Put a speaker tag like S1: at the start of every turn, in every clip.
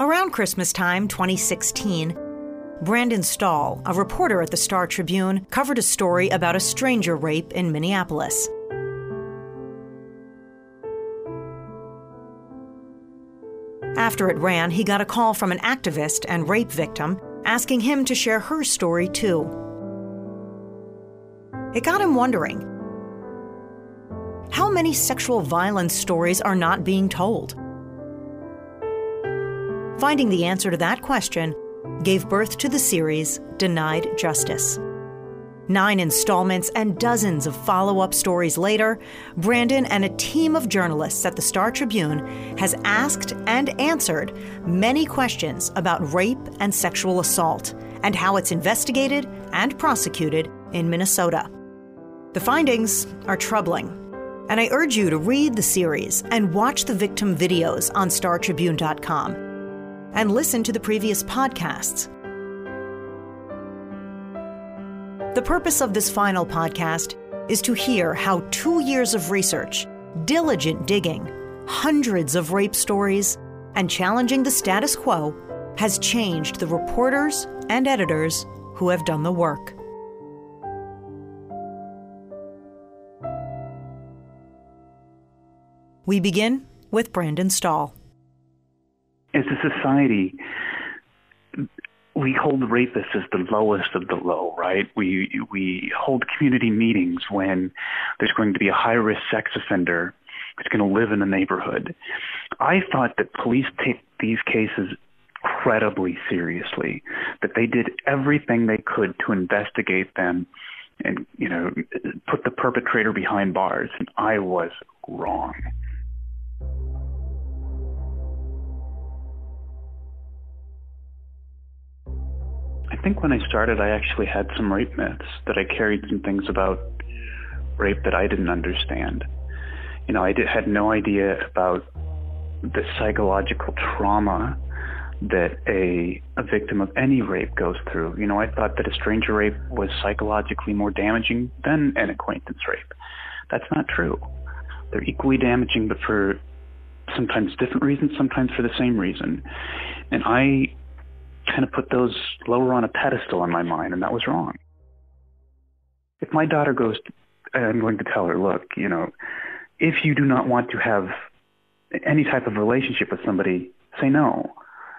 S1: Around Christmas time 2016, Brandon Stahl, a reporter at the Star Tribune, covered a story about a stranger rape in Minneapolis. After it ran, he got a call from an activist and rape victim asking him to share her story too. It got him wondering how many sexual violence stories are not being told? Finding the answer to that question gave birth to the series Denied Justice. Nine installments and dozens of follow up stories later, Brandon and a team of journalists at the Star Tribune has asked and answered many questions about rape and sexual assault and how it's investigated and prosecuted in Minnesota. The findings are troubling, and I urge you to read the series and watch the victim videos on StarTribune.com and listen to the previous podcasts. The purpose of this final podcast is to hear how two years of research, diligent digging, hundreds of rape stories, and challenging the status quo has changed the reporters and editors who have done the work. We begin with Brandon Stahl
S2: as a society, we hold rapists as the lowest of the low, right? We we hold community meetings when there's going to be a high risk sex offender that's going to live in the neighborhood. I thought that police take these cases incredibly seriously, that they did everything they could to investigate them and you know put the perpetrator behind bars, and I was wrong. Think when I started, I actually had some rape myths that I carried some things about rape that I didn't understand. You know, I did, had no idea about the psychological trauma that a, a victim of any rape goes through. You know, I thought that a stranger rape was psychologically more damaging than an acquaintance rape. That's not true. They're equally damaging, but for sometimes different reasons, sometimes for the same reason. And I kind of put those lower on a pedestal in my mind, and that was wrong. If my daughter goes, I'm going to tell her, look, you know, if you do not want to have any type of relationship with somebody, say no.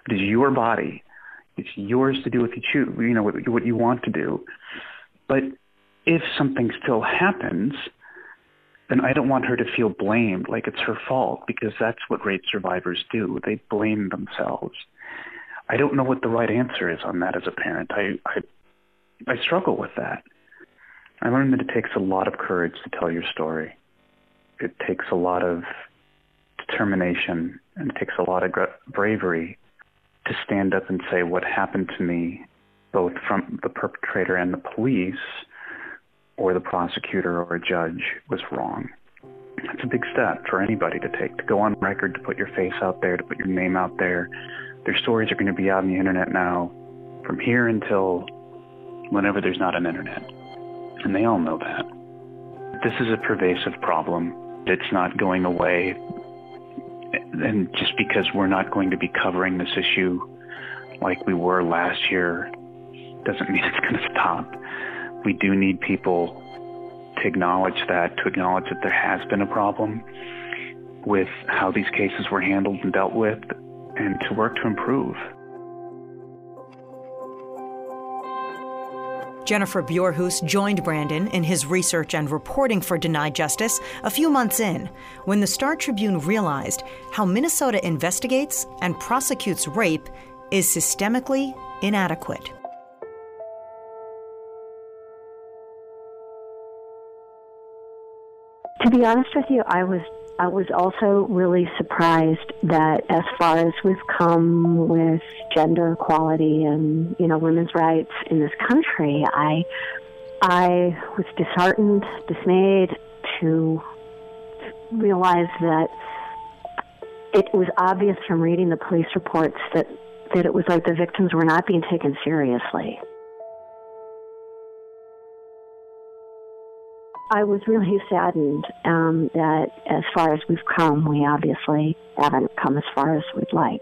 S2: It is your body. It's yours to do if you choose, you know, what, what you want to do. But if something still happens, then I don't want her to feel blamed like it's her fault because that's what rape survivors do. They blame themselves. I don't know what the right answer is on that as a parent. I, I, I struggle with that. I learned that it takes a lot of courage to tell your story. It takes a lot of determination and it takes a lot of bravery to stand up and say what happened to me, both from the perpetrator and the police, or the prosecutor or a judge, was wrong. It's a big step for anybody to take, to go on record, to put your face out there, to put your name out there, their stories are going to be out on the internet now from here until whenever there's not an internet. And they all know that. This is a pervasive problem. It's not going away. And just because we're not going to be covering this issue like we were last year doesn't mean it's going to stop. We do need people to acknowledge that, to acknowledge that there has been a problem with how these cases were handled and dealt with, and to work to improve.
S1: Jennifer Bjorhus joined Brandon in his research and reporting for Denied Justice a few months in when the Star Tribune realized how Minnesota investigates and prosecutes rape is systemically inadequate.
S3: To be honest with you, I was I was also really surprised that as far as we've come with gender equality and you know women's rights in this country, I I was disheartened, dismayed to realize that it was obvious from reading the police reports that that it was like the victims were not being taken seriously. I was really saddened um, that as far as we've come, we obviously haven't come as far as we'd like.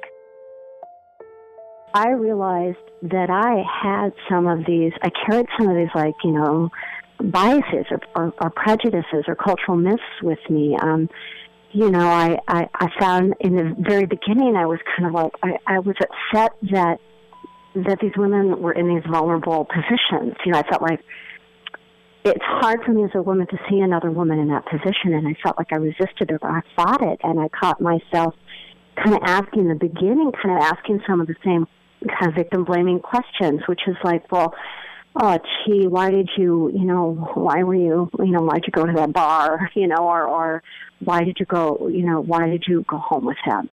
S3: I realized that I had some of these, I carried some of these, like, you know, biases or, or, or prejudices or cultural myths with me. Um, you know, I, I, I found in the very beginning, I was kind of like, I, I was upset that, that these women were in these vulnerable positions. You know, I felt like it's hard for me as a woman to see another woman in that position, and I felt like I resisted it or I fought it, and I caught myself kind of asking in the beginning, kind of asking some of the same kind of victim blaming questions, which is like, well, oh gee, why did you, you know, why were you, you know, why'd you go to that bar, you know, or or why did you go, you know, why did you go home with him?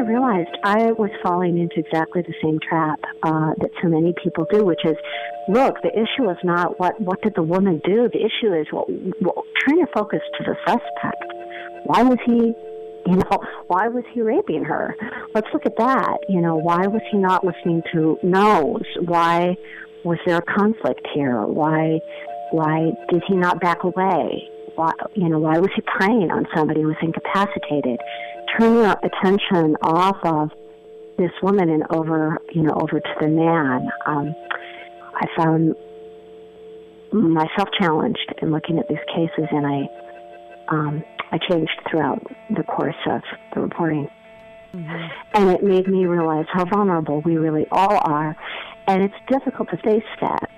S3: I realized I was falling into exactly the same trap uh, that so many people do, which is, look, the issue is not what what did the woman do. The issue is what, what trying to focus to the suspect. Why was he you know, why was he raping her? Let's look at that. You know, why was he not listening to no's? Why was there a conflict here? Why, why did he not back away? Why, you know, why was he preying on somebody who was incapacitated? Turning our attention off of this woman and over, you know, over to the man. Um, I found myself challenged in looking at these cases, and I um, I changed throughout the course of the reporting. Mm-hmm. And it made me realize how vulnerable we really all are. And it's difficult to face that.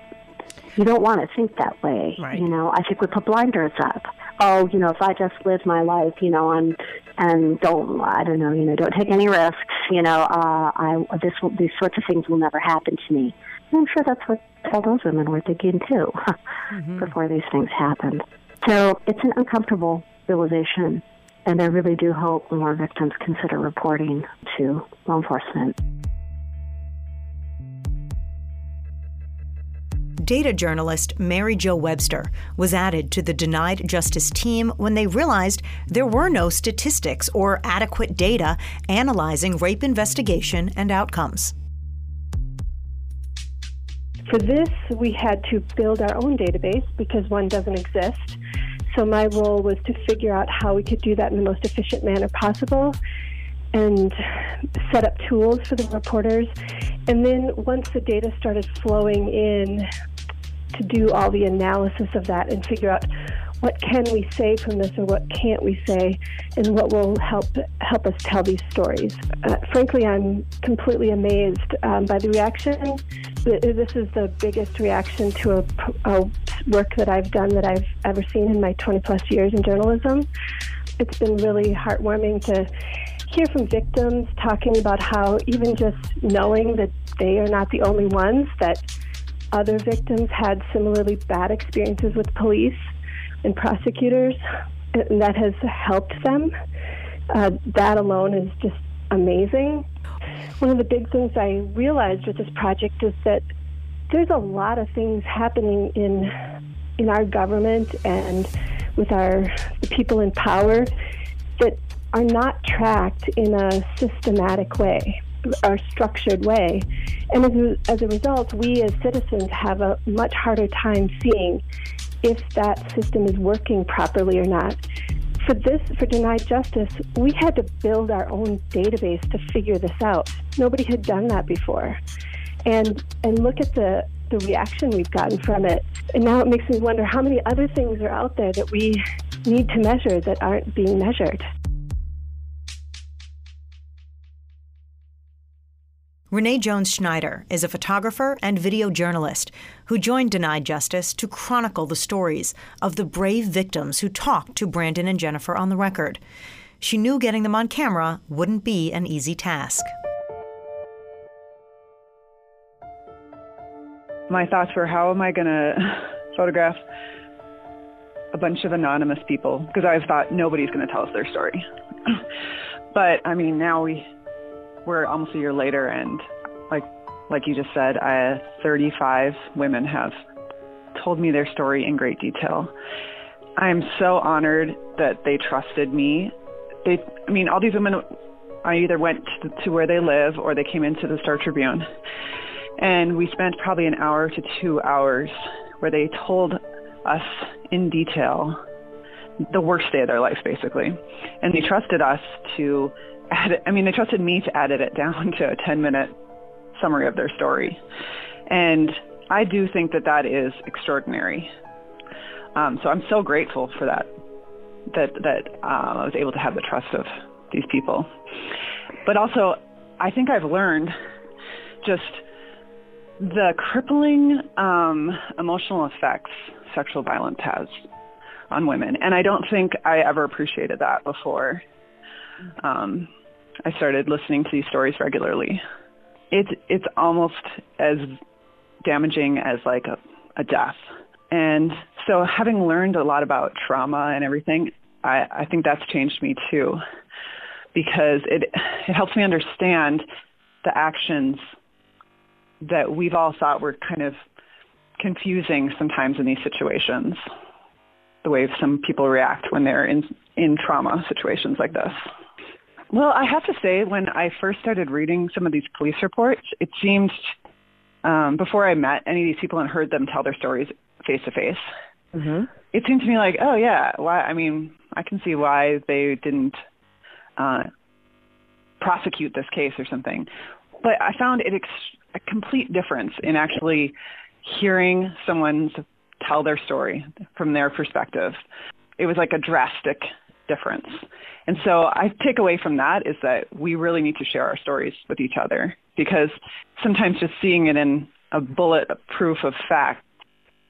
S3: You don't want to think that way.
S1: Right.
S3: You know, I think we put blinders up. Oh, you know, if I just live my life, you know, and and don't, I don't know, you know, don't take any risks. You know, uh, I this will, these sorts of things will never happen to me. And I'm sure that's what all those women were thinking too, mm-hmm. before these things happened. So it's an uncomfortable realization. And I really do hope more victims consider reporting to law enforcement.
S1: Data journalist Mary Jo Webster was added to the Denied Justice team when they realized there were no statistics or adequate data analyzing rape investigation and outcomes.
S4: For this, we had to build our own database because one doesn't exist. So my role was to figure out how we could do that in the most efficient manner possible and set up tools for the reporters. And then once the data started flowing in, to do all the analysis of that and figure out what can we say from this or what can't we say and what will help help us tell these stories. Uh, frankly, I'm completely amazed um, by the reaction. This is the biggest reaction to a, a work that I've done that I've ever seen in my 20 plus years in journalism. It's been really heartwarming to hear from victims talking about how even just knowing that they are not the only ones, that other victims had similarly bad experiences with police and prosecutors, and that has helped them. Uh, that alone is just amazing. One of the big things I realized with this project is that there's a lot of things happening in in our government and with our the people in power that are not tracked in a systematic way or structured way. And as a, as a result, we as citizens have a much harder time seeing if that system is working properly or not. For this, for denied justice, we had to build our own database to figure this out. Nobody had done that before. And, and look at the, the reaction we've gotten from it. And now it makes me wonder how many other things are out there that we need to measure that aren't being measured.
S1: Renee Jones Schneider is a photographer and video journalist who joined Denied Justice to chronicle the stories of the brave victims who talked to Brandon and Jennifer on the record. She knew getting them on camera wouldn't be an easy task.
S5: My thoughts were how am I going to photograph a bunch of anonymous people? Because I thought nobody's going to tell us their story. but I mean, now we we're almost a year later, and like like you just said, I, 35 women have told me their story in great detail. I am so honored that they trusted me. They, I mean, all these women, I either went to, to where they live or they came into the Star Tribune, and we spent probably an hour to two hours where they told us in detail the worst day of their life, basically. And they trusted us to add, I mean, they trusted me to edit it down to a 10 minute summary of their story. And I do think that that is extraordinary. Um, so I'm so grateful for that, that, that um, I was able to have the trust of these people. But also, I think I've learned just the crippling um, emotional effects sexual violence has on women. And I don't think I ever appreciated that before um, I started listening to these stories regularly. It's it's almost as damaging as like a, a death. And so having learned a lot about trauma and everything, I, I think that's changed me too because it it helps me understand the actions that we've all thought were kind of confusing sometimes in these situations. The way some people react when they're in in trauma situations like this. Well, I have to say, when I first started reading some of these police reports, it seemed um, before I met any of these people and heard them tell their stories face to face, it seemed to me like, oh yeah, why? I mean, I can see why they didn't uh, prosecute this case or something. But I found it ex- a complete difference in actually hearing someone tell their story from their perspective. It was like a drastic difference. And so I take away from that is that we really need to share our stories with each other because sometimes just seeing it in a bullet proof of fact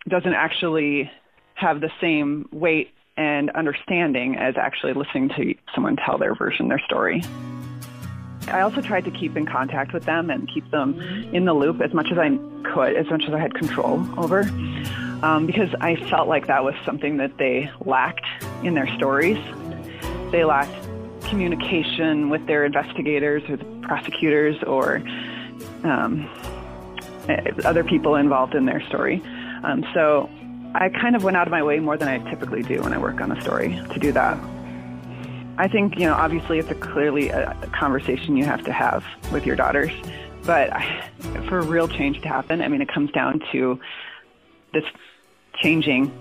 S5: doesn't actually have the same weight and understanding as actually listening to someone tell their version, their story. I also tried to keep in contact with them and keep them in the loop as much as I could, as much as I had control over, um, because I felt like that was something that they lacked in their stories. They lacked communication with their investigators or the prosecutors or um, other people involved in their story. Um, so I kind of went out of my way more than I typically do when I work on a story to do that. I think, you know, obviously it's a clearly a, conversation you have to have with your daughters. But for real change to happen, I mean, it comes down to this changing,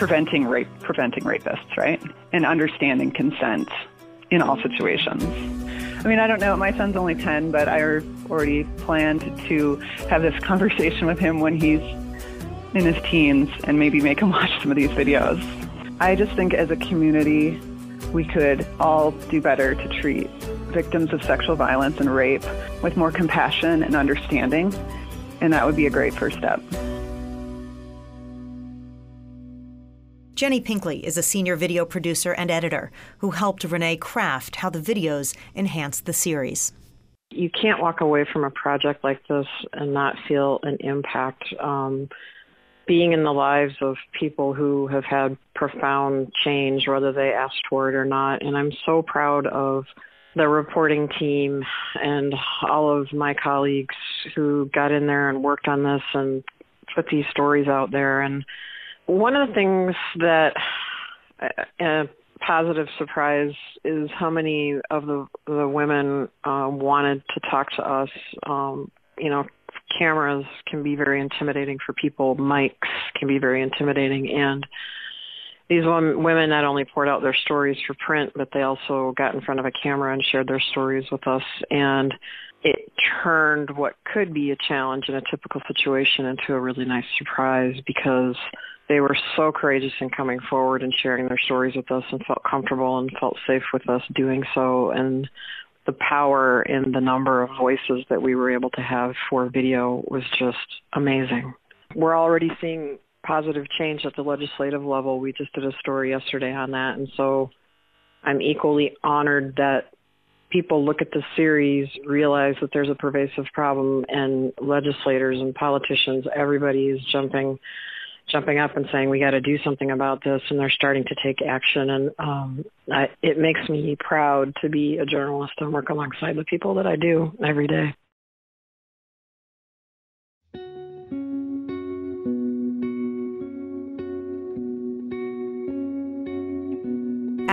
S5: preventing rape, preventing rapists, right? And understanding consent in all situations. I mean, I don't know. My son's only 10, but I already planned to have this conversation with him when he's in his teens and maybe make him watch some of these videos. I just think as a community, we could all do better to treat victims of sexual violence and rape with more compassion and understanding, and that would be a great first step.
S1: Jenny Pinkley is a senior video producer and editor who helped Renee craft how the videos enhanced the series.
S6: You can't walk away from a project like this and not feel an impact. Um, being in the lives of people who have had profound change, whether they asked for it or not. And I'm so proud of the reporting team and all of my colleagues who got in there and worked on this and put these stories out there. And one of the things that a positive surprise is how many of the the women uh, wanted to talk to us. Um, you know, cameras can be very intimidating for people. Mics can be very intimidating. And these women not only poured out their stories for print, but they also got in front of a camera and shared their stories with us. And it turned what could be a challenge in a typical situation into a really nice surprise because they were so courageous in coming forward and sharing their stories with us and felt comfortable and felt safe with us doing so. And the power in the number of voices that we were able to have for video was just amazing. We're already seeing positive change at the legislative level. We just did a story yesterday on that. And so I'm equally honored that people look at the series, realize that there's a pervasive problem, and legislators and politicians, everybody is jumping jumping up and saying we got to do something about this and they're starting to take action and um I, it makes me proud to be a journalist and work alongside the people that I do every day.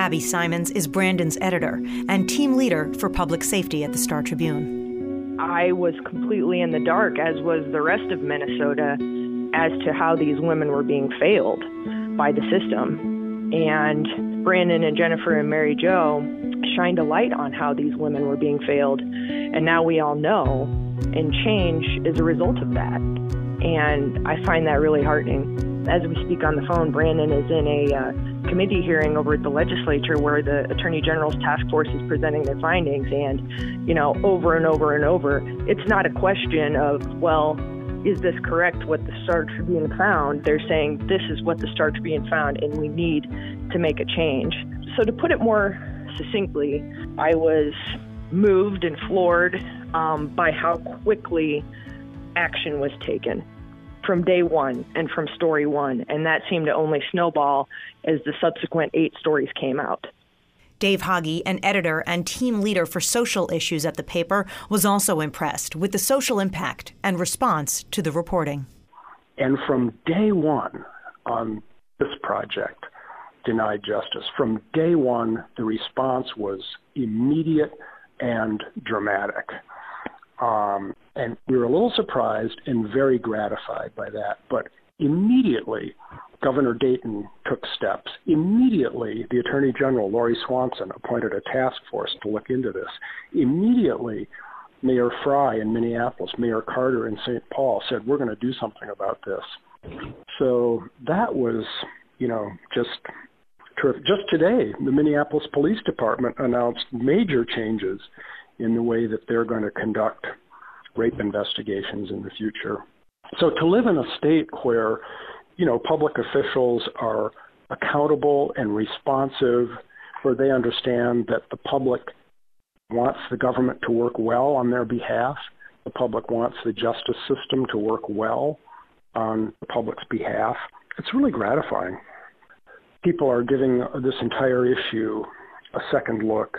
S1: Abby Simons is Brandon's editor and team leader for public safety at the Star Tribune.
S7: I was completely in the dark, as was the rest of Minnesota, as to how these women were being failed by the system. And Brandon and Jennifer and Mary Jo shined a light on how these women were being failed. And now we all know, and change is a result of that. And I find that really heartening. As we speak on the phone, Brandon is in a uh, committee hearing over at the legislature where the Attorney General's task force is presenting their findings. And, you know, over and over and over, it's not a question of, well, is this correct what the Star Tribune found? They're saying this is what the Star Tribune found and we need to make a change. So, to put it more succinctly, I was moved and floored um, by how quickly action was taken from day one and from story one. And that seemed to only snowball as the subsequent eight stories came out.
S1: Dave Hage, an editor and team leader for social issues at the paper, was also impressed with the social impact and response to the reporting.
S8: And from day one on this project, Denied Justice, from day one, the response was immediate and dramatic. Um, and we were a little surprised and very gratified by that. But immediately, Governor Dayton took steps. Immediately, the Attorney General, Lori Swanson, appointed a task force to look into this. Immediately, Mayor Frey in Minneapolis, Mayor Carter in St. Paul said, we're going to do something about this. So that was, you know, just terrific. Just today, the Minneapolis Police Department announced major changes in the way that they're going to conduct rape investigations in the future. So to live in a state where, you know, public officials are accountable and responsive, where they understand that the public wants the government to work well on their behalf, the public wants the justice system to work well on the public's behalf, it's really gratifying. People are giving this entire issue a second look,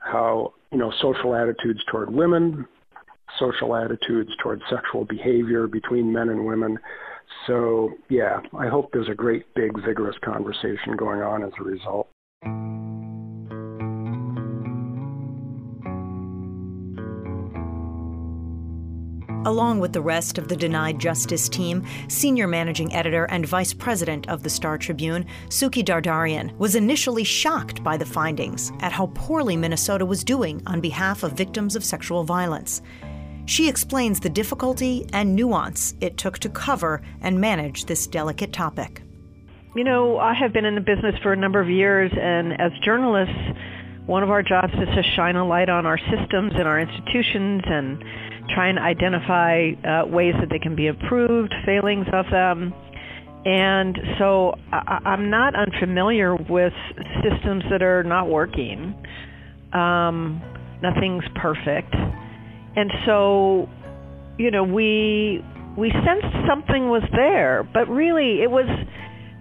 S8: how you know, social attitudes toward women, social attitudes toward sexual behavior between men and women. So, yeah, I hope there's a great, big, vigorous conversation going on as a result.
S1: Along with the rest of the Denied Justice team, senior managing editor and vice president of the Star Tribune, Suki Dardarian, was initially shocked by the findings at how poorly Minnesota was doing on behalf of victims of sexual violence. She explains the difficulty and nuance it took to cover and manage this delicate topic.
S9: You know, I have been in the business for a number of years, and as journalists, one of our jobs is to shine a light on our systems and our institutions and try and identify uh, ways that they can be improved, failings of them. And so I, I'm not unfamiliar with systems that are not working. Um, nothing's perfect. And so, you know, we we sensed something was there, but really it was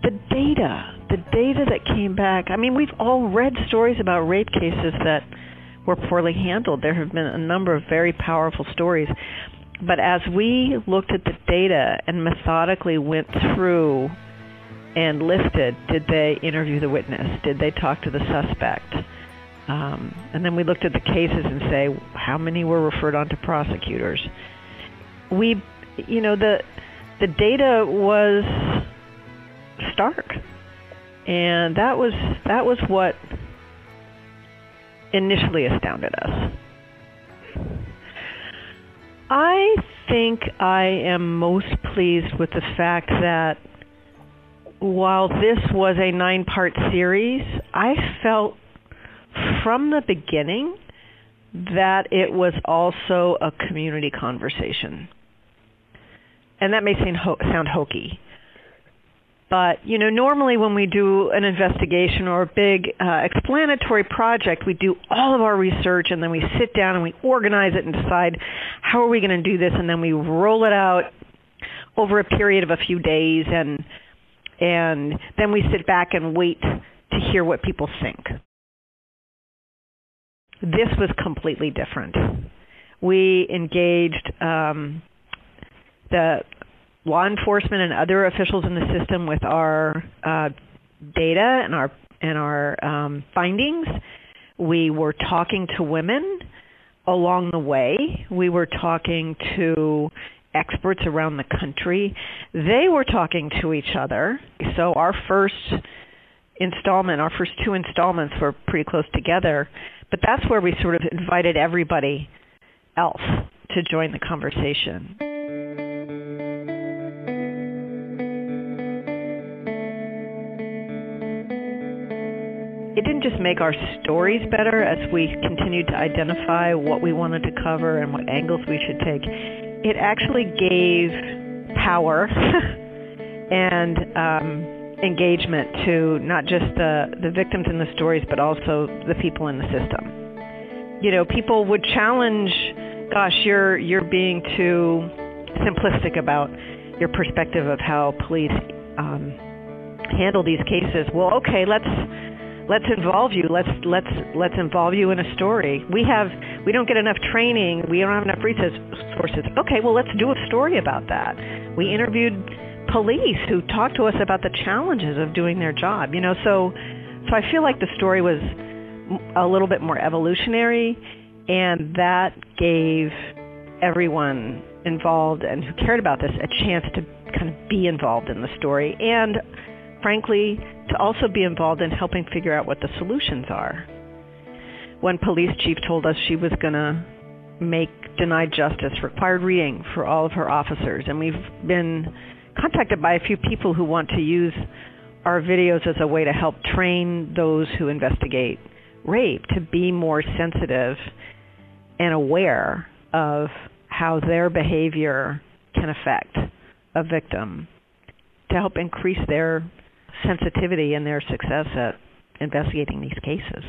S9: the data, the data that came back. I mean, we've all read stories about rape cases that were poorly handled. There have been a number of very powerful stories. But as we looked at the data and methodically went through and listed, did they interview the witness? Did they talk to the suspect? Um, and then we looked at the cases and say, how many were referred on to prosecutors? We, you know, the the data was stark, and that was that was what initially astounded us. I think I am most pleased with the fact that while this was a nine part series, I felt from the beginning that it was also a community conversation. And that may sound hokey, but, you know, normally when we do an investigation or a big uh, explanatory project, we do all of our research and then we sit down and we organize it and decide how are we going to do this and then we roll it out over a period of a few days and and then we sit back and wait to hear what people think. This was completely different. We engaged um, the law enforcement and other officials in the system with our uh, data and our and our um, findings. We were talking to women along the way. We were talking to experts around the country. They were talking to each other. So our first installment, our first two installments were pretty close together, but that's where we sort of invited everybody else to join the conversation. It didn't just make our stories better as we continued to identify what we wanted to cover and what angles we should take. It actually gave power and um, engagement to not just the, the victims in the stories, but also the people in the system. You know, people would challenge, gosh, you're you're being too simplistic about your perspective of how police um, handle these cases. Well, okay, let's let's involve you. Let's let's let's involve you in a story. We have we don't get enough training. We don't have enough resources. Okay, well, let's do a story about that. We interviewed police who talked to us about the challenges of doing their job. You know, so so I feel like the story was a little bit more evolutionary, and that gave everyone involved and who cared about this a chance to kind of be involved in the story and frankly to also be involved in helping figure out what the solutions are. One police chief told us she was going to make denied justice required reading for all of her officers and we've been contacted by a few people who want to use our videos as a way to help train those who investigate rape to be more sensitive and aware of how their behavior can affect a victim to help increase their sensitivity and their success at investigating these cases.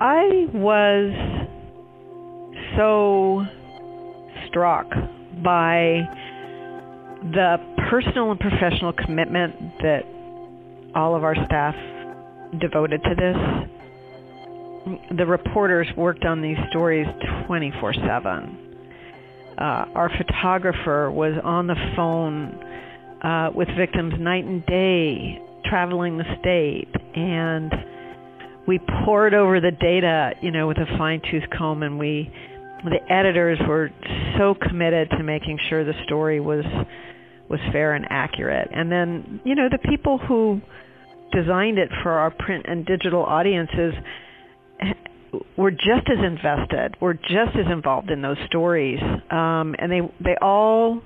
S9: I was so struck by the personal and professional commitment that all of our staff devoted to this. The reporters worked on these stories 24 7. Uh, our photographer was on the phone uh, with victims night and day, traveling the state, and we poured over the data, you know, with a fine tooth comb, and we, the editors were so committed to making sure the story was was fair and accurate. And then, you know, the people who designed it for our print and digital audiences were just as invested, were just as involved in those stories, um, and they they all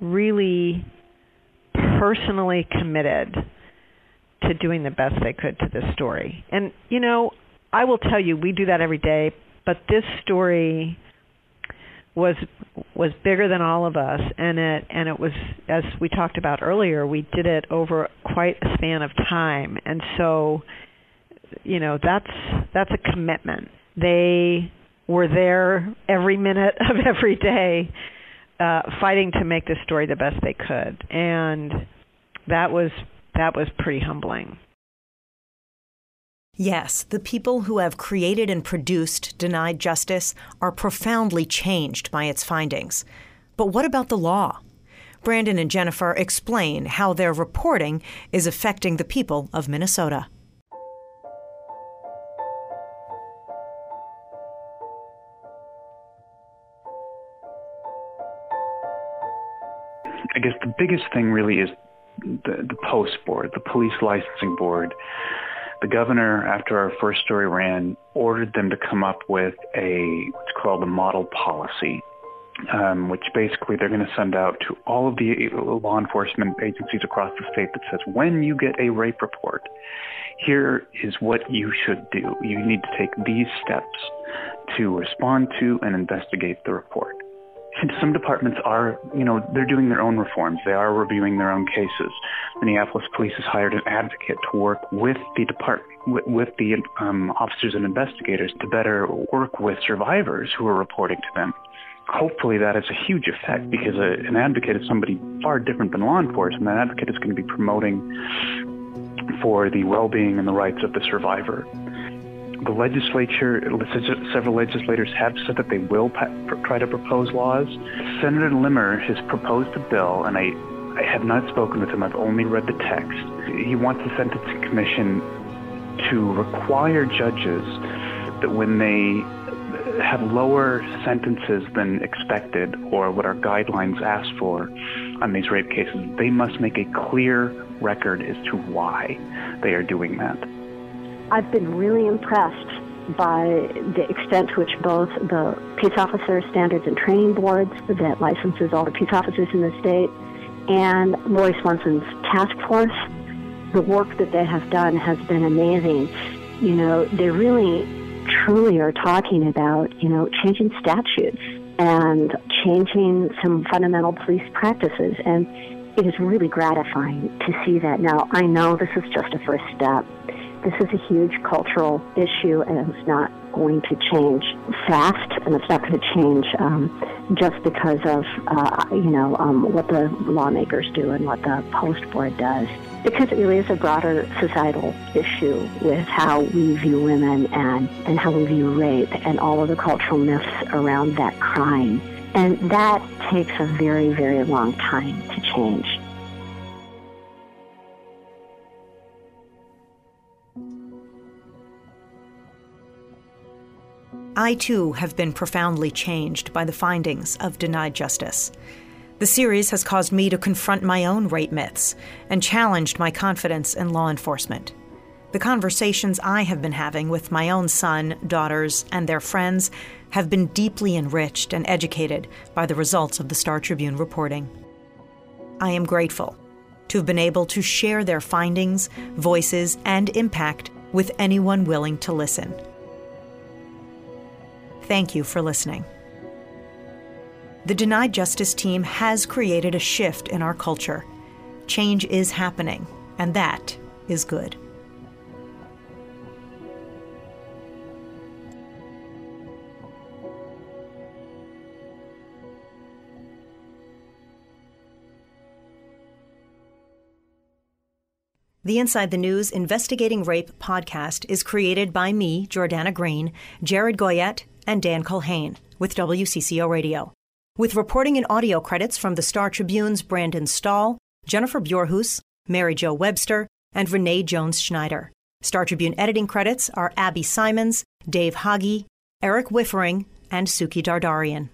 S9: really personally committed to doing the best they could to this story. And you know, I will tell you, we do that every day, but this story was was bigger than all of us and it and it was as we talked about earlier we did it over quite a span of time. And so you know that's that's a commitment. They were there every minute of every day uh fighting to make this story the best they could. And that was that was pretty humbling.
S1: Yes, the people who have created and produced Denied Justice are profoundly changed by its findings. But what about the law? Brandon and Jennifer explain how their reporting is affecting the people of Minnesota.
S2: I guess the biggest thing really is the, the post board, the police licensing board, the governor, after our first story ran, ordered them to come up with a what's called a model policy, um, which basically they're going to send out to all of the law enforcement agencies across the state that says when you get a rape report, here is what you should do. You need to take these steps to respond to and investigate the report some departments are, you know, they're doing their own reforms. They are reviewing their own cases. Minneapolis Police has hired an advocate to work with the department, with, the um, officers and investigators to better work with survivors who are reporting to them. Hopefully that has a huge effect because a, an advocate is somebody far different than law enforcement. An advocate is going to be promoting for the well-being and the rights of the survivor the legislature, several legislators have said that they will try to propose laws. Senator Limmer has proposed a bill, and I, I have not spoken with him. I've only read the text. He wants the Sentencing Commission to require judges that when they have lower sentences than expected or what our guidelines ask for on these rape cases, they must make a clear record as to why they are doing that.
S3: I've been really impressed by the extent to which both the Peace Officer Standards and Training Boards that licenses all the peace officers in the state and Lori Swanson's task force, the work that they have done has been amazing. You know, they really truly are talking about, you know, changing statutes and changing some fundamental police practices. And it is really gratifying to see that. Now, I know this is just a first step. This is a huge cultural issue, and it's not going to change fast, and it's not going to change um, just because of uh, you know um, what the lawmakers do and what the post board does. Because it really is a broader societal issue with how we view women and, and how we view rape and all of the cultural myths around that crime. And that takes a very, very long time to change.
S1: I too have been profoundly changed by the findings of Denied Justice. The series has caused me to confront my own rape myths and challenged my confidence in law enforcement. The conversations I have been having with my own son, daughters, and their friends have been deeply enriched and educated by the results of the Star Tribune reporting. I am grateful to have been able to share their findings, voices, and impact with anyone willing to listen. Thank you for listening. The Denied Justice team has created a shift in our culture. Change is happening, and that is good. The Inside the News Investigating Rape podcast is created by me, Jordana Green, Jared Goyette, and Dan Culhane with WCCO Radio. With reporting and audio credits from the Star Tribune's Brandon Stahl, Jennifer Bjorhus, Mary Jo Webster, and Renee Jones Schneider. Star Tribune editing credits are Abby Simons, Dave Hage, Eric Wieffering, and Suki Dardarian.